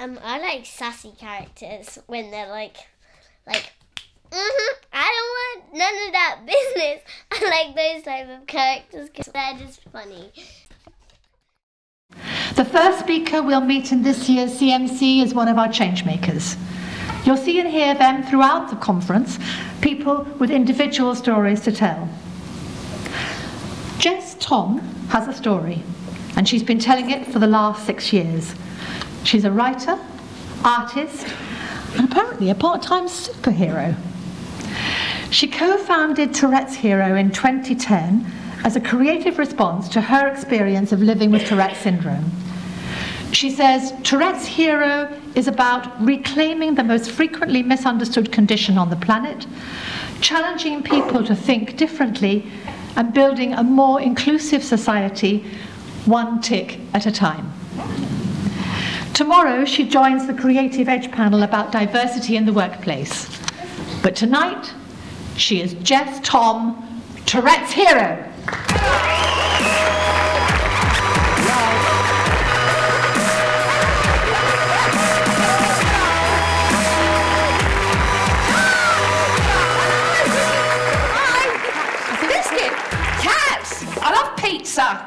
Um, I like sassy characters when they're like, like, mm-hmm, I don't want none of that business. I like those type of characters because they're just funny. The first speaker we'll meet in this year's CMC is one of our changemakers. You'll see and hear them throughout the conference, people with individual stories to tell. Thom has a story, and she's been telling it for the last six years. She's a writer, artist, and apparently a part time superhero. She co founded Touretteshero in 2010 as a creative response to her experience of living with Tourette's syndrome. She says Touretteshero is about reclaiming the most frequently misunderstood condition on the planet, challenging people to think differently, and building a more inclusive society, one tic at a time. Tomorrow, she joins the Creative Edge panel about diversity in the workplace. But tonight, she is Jess Thom, Tourette's hero. Pizza.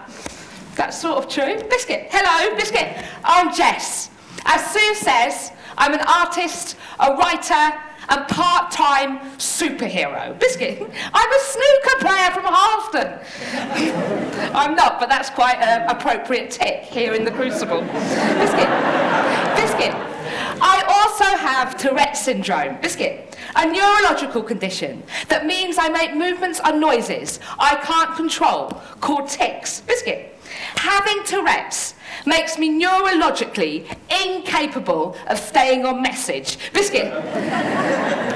That's sort of true. Biscuit. Hello, Biscuit. I'm Jess. As Sue says, I'm an artist, a writer, and part-time superhero. Biscuit. I'm a snooker player from Halston. I'm not, but that's quite an appropriate tic here in the Crucible. Biscuit. Biscuit. I also have Tourette syndrome, biscuit, a neurological condition that means I make movements and noises I can't control, called tics, biscuit. Having Tourette's makes me neurologically incapable of staying on message, biscuit.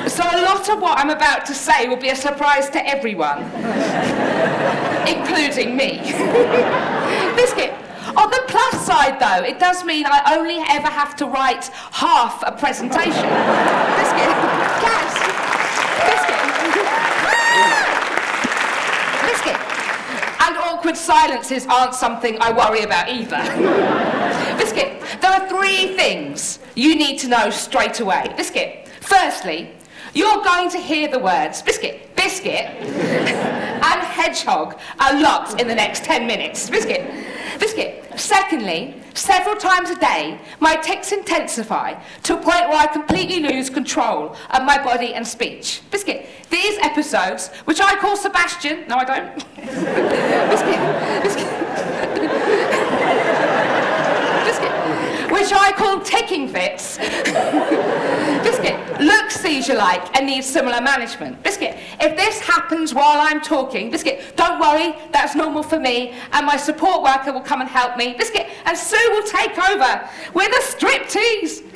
So a lot of what I'm about to say will be a surprise to everyone, including me. biscuit. On the plus side, though, it does mean I only ever have to write half a presentation. Biscuit. Gas. Biscuit. Biscuit. And awkward silences aren't something I worry about either. Biscuit, there are three things you need to know straight away. Biscuit, firstly, you're going to hear the words biscuit, biscuit, and hedgehog a lot in the next 10 minutes. Biscuit. Biscuit. Secondly, several times a day, my tics intensify to a point where I completely lose control of my body and speech. Biscuit. These episodes, which I call Sebastian, no, I don't. biscuit. Biscuit. Biscuit. Which I call ticcing fits. Biscuit looks seizure-like and needs similar management. Biscuit, if this happens while I'm talking, Biscuit, don't worry, that's normal for me, and my support worker will come and help me. Biscuit, and Sue will take over with a striptease.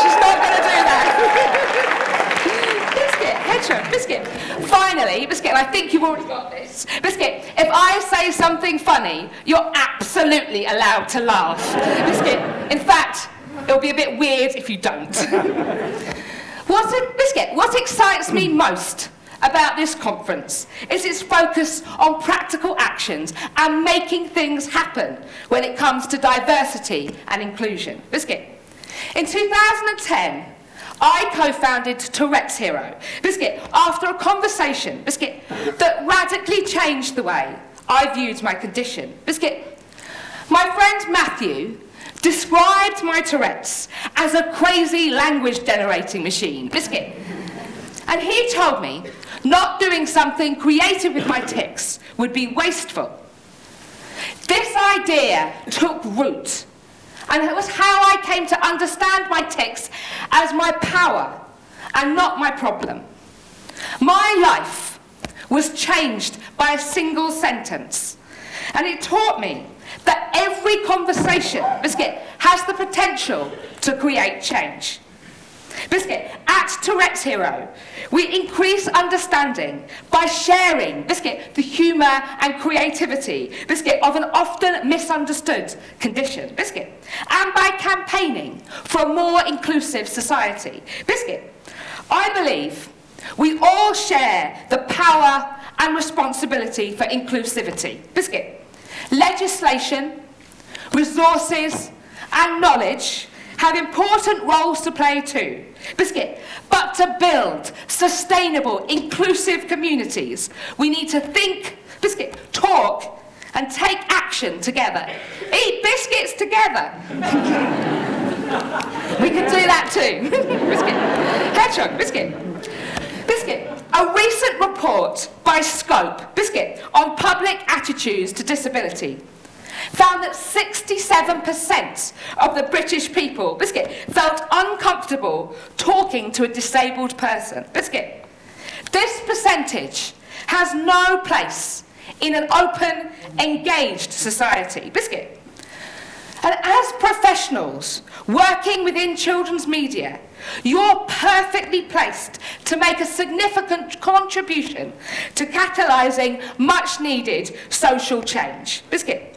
She's not going to do that. Biscuit, hedgehog, biscuit. Finally, biscuit, I think you've already got this. Biscuit, if I say something funny, you're absolutely allowed to laugh. Biscuit, in fact, it'll be a bit weird if you don't. what biscuit, what excites me most about this conference is its focus on practical actions and making things happen when it comes to diversity and inclusion. Biscuit. In 2010, I co-founded Touretteshero, Biscuit, after a conversation, Biscuit, that radically changed the way I viewed my condition. Biscuit, my friend Matthew described my Tourette's as a crazy language generating machine. Biscuit. And he told me not doing something creative with my tics would be wasteful. This idea took root, and it was how I came to understand my tics as my power and not my problem. My life was changed by a single sentence, and it taught me that every conversation, Biscuit, has the potential to create change. Biscuit, at Touretteshero, we increase understanding by sharing, Biscuit, the humour and creativity, Biscuit, of an often misunderstood condition, Biscuit, and by campaigning for a more inclusive society. Biscuit, I believe we all share the power and responsibility for inclusivity. Biscuit. Legislation, resources, and knowledge have important roles to play too. Biscuit. But to build sustainable, inclusive communities, we need to think, biscuit, talk, and take action together. Eat biscuits together. we can do that too. biscuit. Hedgehog, biscuit. A recent report by Scope, Biscuit, on public attitudes to disability found that 67% of the British people, Biscuit, felt uncomfortable talking to a disabled person. Biscuit. This percentage has no place in an open, engaged society. Biscuit. And as professionals working within children's media, you're perfectly placed to make a significant contribution to catalysing much needed social change. Biscuit.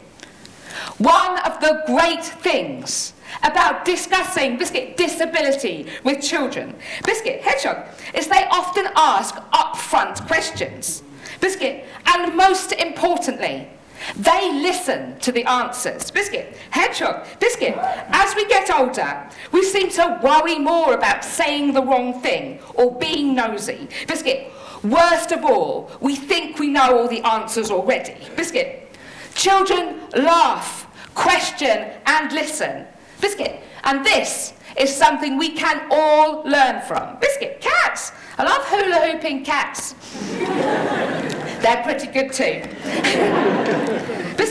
One of the great things about discussing biscuit disability with children, biscuit hedgehog, is they often ask upfront questions. Biscuit, and most importantly, they listen to the answers. Biscuit, hedgehog, biscuit. As we get older, we seem to worry more about saying the wrong thing or being nosy. Biscuit, worst of all, we think we know all the answers already. Biscuit, children laugh, question, and listen. Biscuit, and this is something we can all learn from. Biscuit, cats. I love hula hooping cats. They're pretty good too.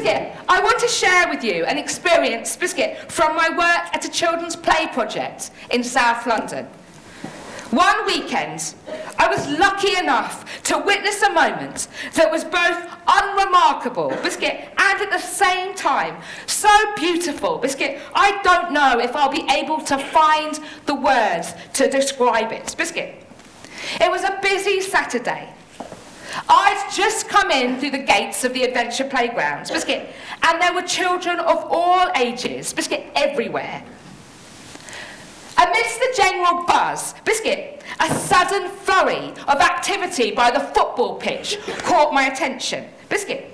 Biscuit, I want to share with you an experience, Biscuit, from my work at a children's play project in South London. One weekend, I was lucky enough to witness a moment that was both unremarkable, Biscuit, and at the same time so beautiful, Biscuit, I don't know if I'll be able to find the words to describe it. Biscuit. It was a busy Saturday. I'd just come in through the gates of the adventure playgrounds, Biscuit, and there were children of all ages, Biscuit, everywhere. Amidst the general buzz, Biscuit, a sudden flurry of activity by the football pitch caught my attention. Biscuit,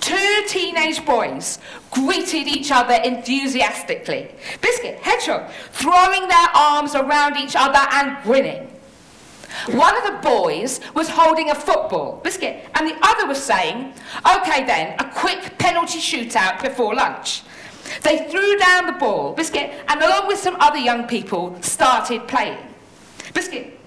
two teenage boys greeted each other enthusiastically. Biscuit, Hedgehog, throwing their arms around each other and grinning. One of the boys was holding a football, biscuit, and the other was saying, OK then, a quick penalty shootout before lunch. They threw down the ball, biscuit, and along with some other young people, started playing. Biscuit.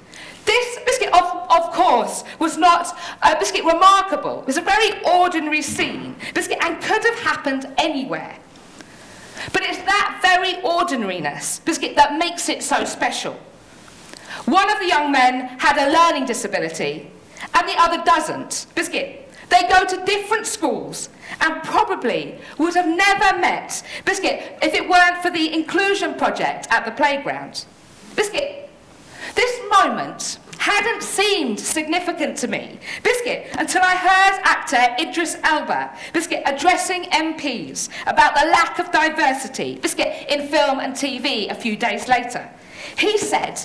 This biscuit, of, of course, was not uh, biscuit remarkable. It was a very ordinary scene, biscuit, and could have happened anywhere. But it's that very ordinariness, biscuit, that makes it so special. One of the young men had a learning disability, and the other doesn't. Biscuit. They go to different schools and probably would have never met Biscuit if it weren't for the inclusion project at the playground. Biscuit. This moment hadn't seemed significant to me, Biscuit, until I heard actor Idris Elba, Biscuit, addressing MPs about the lack of diversity, Biscuit, in film and TV a few days later. He said,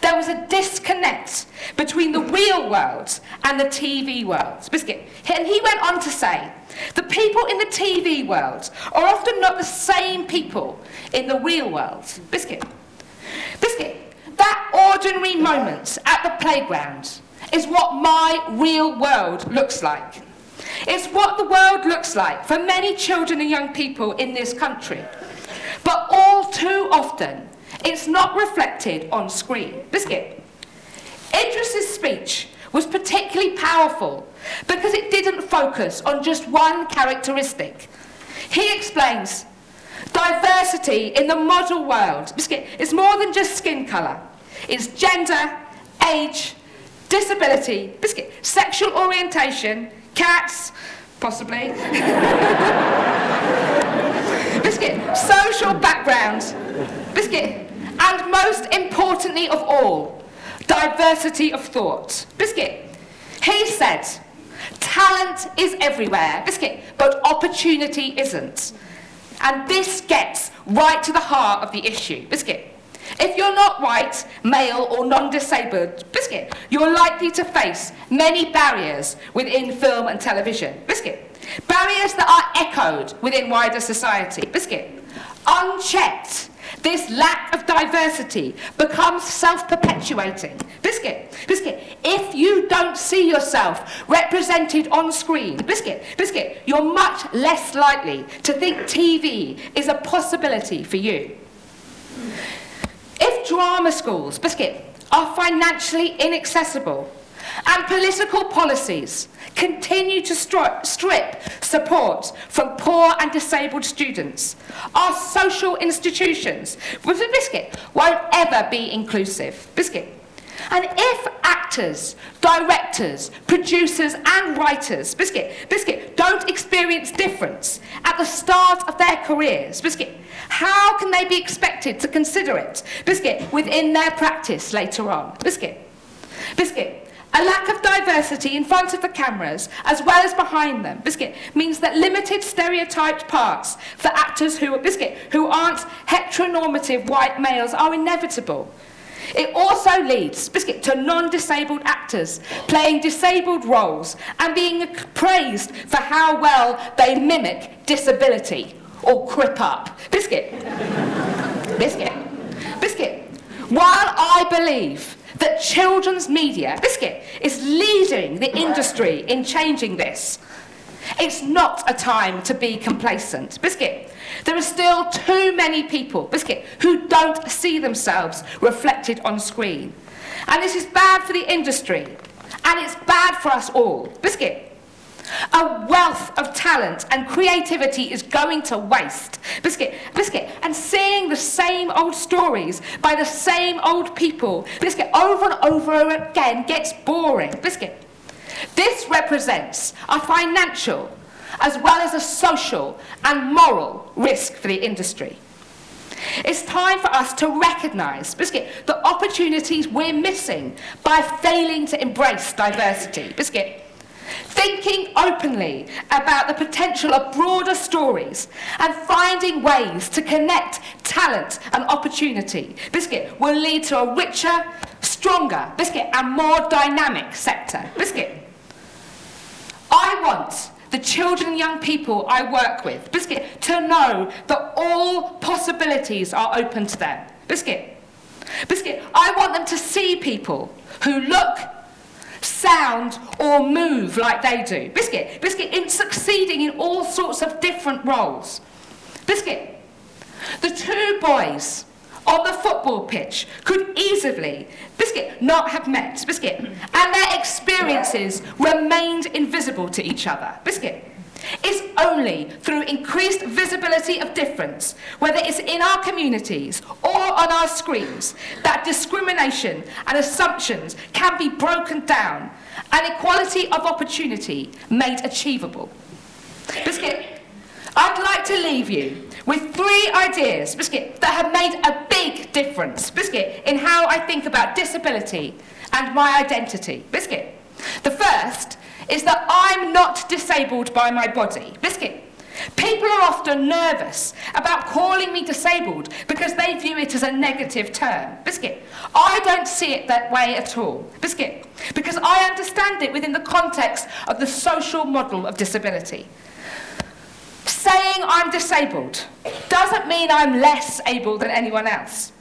there was a disconnect between the real world and the TV world. Biscuit. And he went on to say, the people in the TV world are often not the same people in the real world. Biscuit. Biscuit. That ordinary moment at the playground is what my real world looks like. It's what the world looks like for many children and young people in this country. But all too often, it's not reflected on screen. Biscuit. Idris's speech was particularly powerful because it didn't focus on just one characteristic. He explains diversity in the model world Biscuit, is more than just skin colour. It's gender, age, disability, Biscuit, sexual orientation, cats, possibly. Biscuit, social background. Biscuit, and most importantly of all, diversity of thought. Biscuit, he said, talent is everywhere, Biscuit, but opportunity isn't. And this gets right to the heart of the issue. Biscuit, If you're not white, male, or non disabled, Biscuit, you're likely to face many barriers within film and television. Biscuit. Barriers that are echoed within wider society. Biscuit. Unchecked, this lack of diversity becomes self perpetuating. Biscuit, Biscuit, if you don't see yourself represented on screen, Biscuit, Biscuit, you're much less likely to think TV is a possibility for you. If drama schools, Biscuit, are financially inaccessible and political policies continue to stri- strip support from poor and disabled students, our social institutions, with a biscuit, won't ever be inclusive. Biscuit. And if actors, directors, producers, and writers, Biscuit, Biscuit, don't experience difference at the start of their careers, Biscuit, how can they be expected to consider it, Biscuit, within their practice later on? Biscuit, Biscuit, a lack of diversity in front of the cameras, as well as behind them, Biscuit, means that limited stereotyped parts for actors who, are, Biscuit, who aren't heteronormative white males are inevitable. It also leads, Biscuit, to non-disabled actors playing disabled roles and being praised for how well they mimic disability or crip up. Biscuit. Biscuit. Biscuit. While I believe that children's media, Biscuit, is leading the industry in changing this, it's not a time to be complacent. Biscuit, there are still too many people, Biscuit, who don't see themselves reflected on screen. And this is bad for the industry, and it's bad for us all. Biscuit, a wealth of talent and creativity is going to waste. Biscuit, Biscuit, and seeing the same old stories by the same old people, Biscuit, over and over again gets boring. Biscuit. This represents a financial as well as a social and moral risk for the industry. It's time for us to recognise, Biscuit, the opportunities we're missing by failing to embrace diversity. Biscuit, thinking openly about the potential of broader stories and finding ways to connect talent and opportunity, Biscuit, will lead to a richer, stronger, Biscuit, and more dynamic sector. Biscuit. I want the children and young people I work with, Biscuit, to know that all possibilities are open to them. Biscuit. Biscuit, I want them to see people who look, sound, or move like they do. Biscuit. Biscuit, in succeeding in all sorts of different roles. Biscuit. The two boys on the football pitch could easily, Biscuit, not have met, Biscuit, and their experiences remained invisible to each other. Biscuit. It's only through increased visibility of difference, whether it's in our communities or on our screens, that discrimination and assumptions can be broken down and equality of opportunity made achievable. Biscuit, I'd like to leave you with three ideas, Biscuit, that have made a big difference, Biscuit, in how I think about disability and my identity. Biscuit. The first is that I'm not disabled by my body. Biscuit. People are often nervous about calling me disabled because they view it as a negative term. Biscuit. I don't see it that way at all. Biscuit. Because I understand it within the context of the social model of disability. Saying I'm disabled doesn't mean I'm less able than anyone else.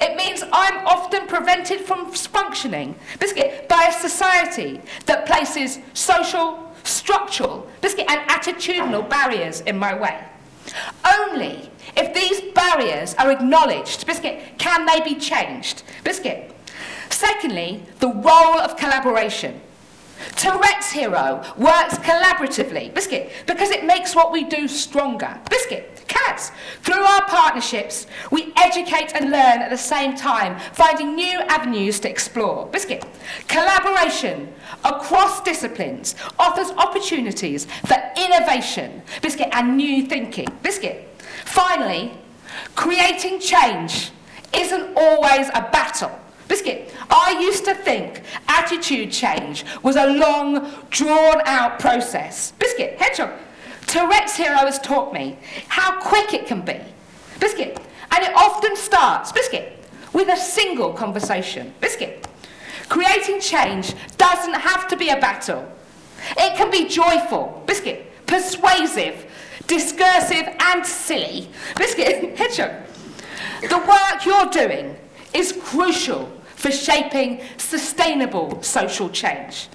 It means I'm often prevented from functioning, by a society that places social, structural, and attitudinal barriers in my way. Only if these barriers are acknowledged, biscuit, can they be changed, biscuit. Secondly, the role of collaboration. Touretteshero works collaboratively, Biscuit, because it makes what we do stronger. Biscuit, Through our partnerships, we educate and learn at the same time, finding new avenues to explore. Biscuit, collaboration across disciplines offers opportunities for innovation, Biscuit, and new thinking. Biscuit. Finally, creating change isn't always a battle. Biscuit, I used to think attitude change was a long, drawn out process. Biscuit, hedgehog, Touretteshero has taught me how quick it can be. Biscuit, and it often starts, Biscuit, with a single conversation. Biscuit. Creating change doesn't have to be a battle. It can be joyful, biscuit, persuasive, discursive, and silly. Biscuit, hedgehog. The work you're doing is crucial for shaping sustainable social change.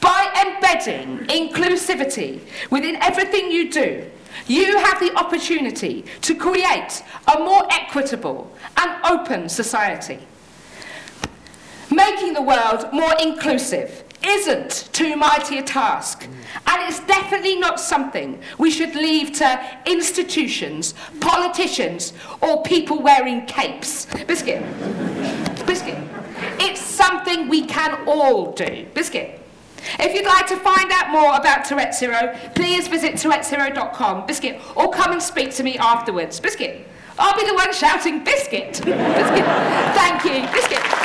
By embedding inclusivity within everything you do, you have the opportunity to create a more equitable and open society. Making the world more inclusive isn't too mighty a task, and it's definitely not something we should leave to institutions, politicians, or people wearing capes. Biscuit. Biscuit. It's something we can all do. Biscuit. If you'd like to find out more about Touretteshero, please visit touretteshero.com, Biscuit, or come and speak to me afterwards. Biscuit. I'll be the one shouting biscuit. biscuit. Thank you. Biscuit.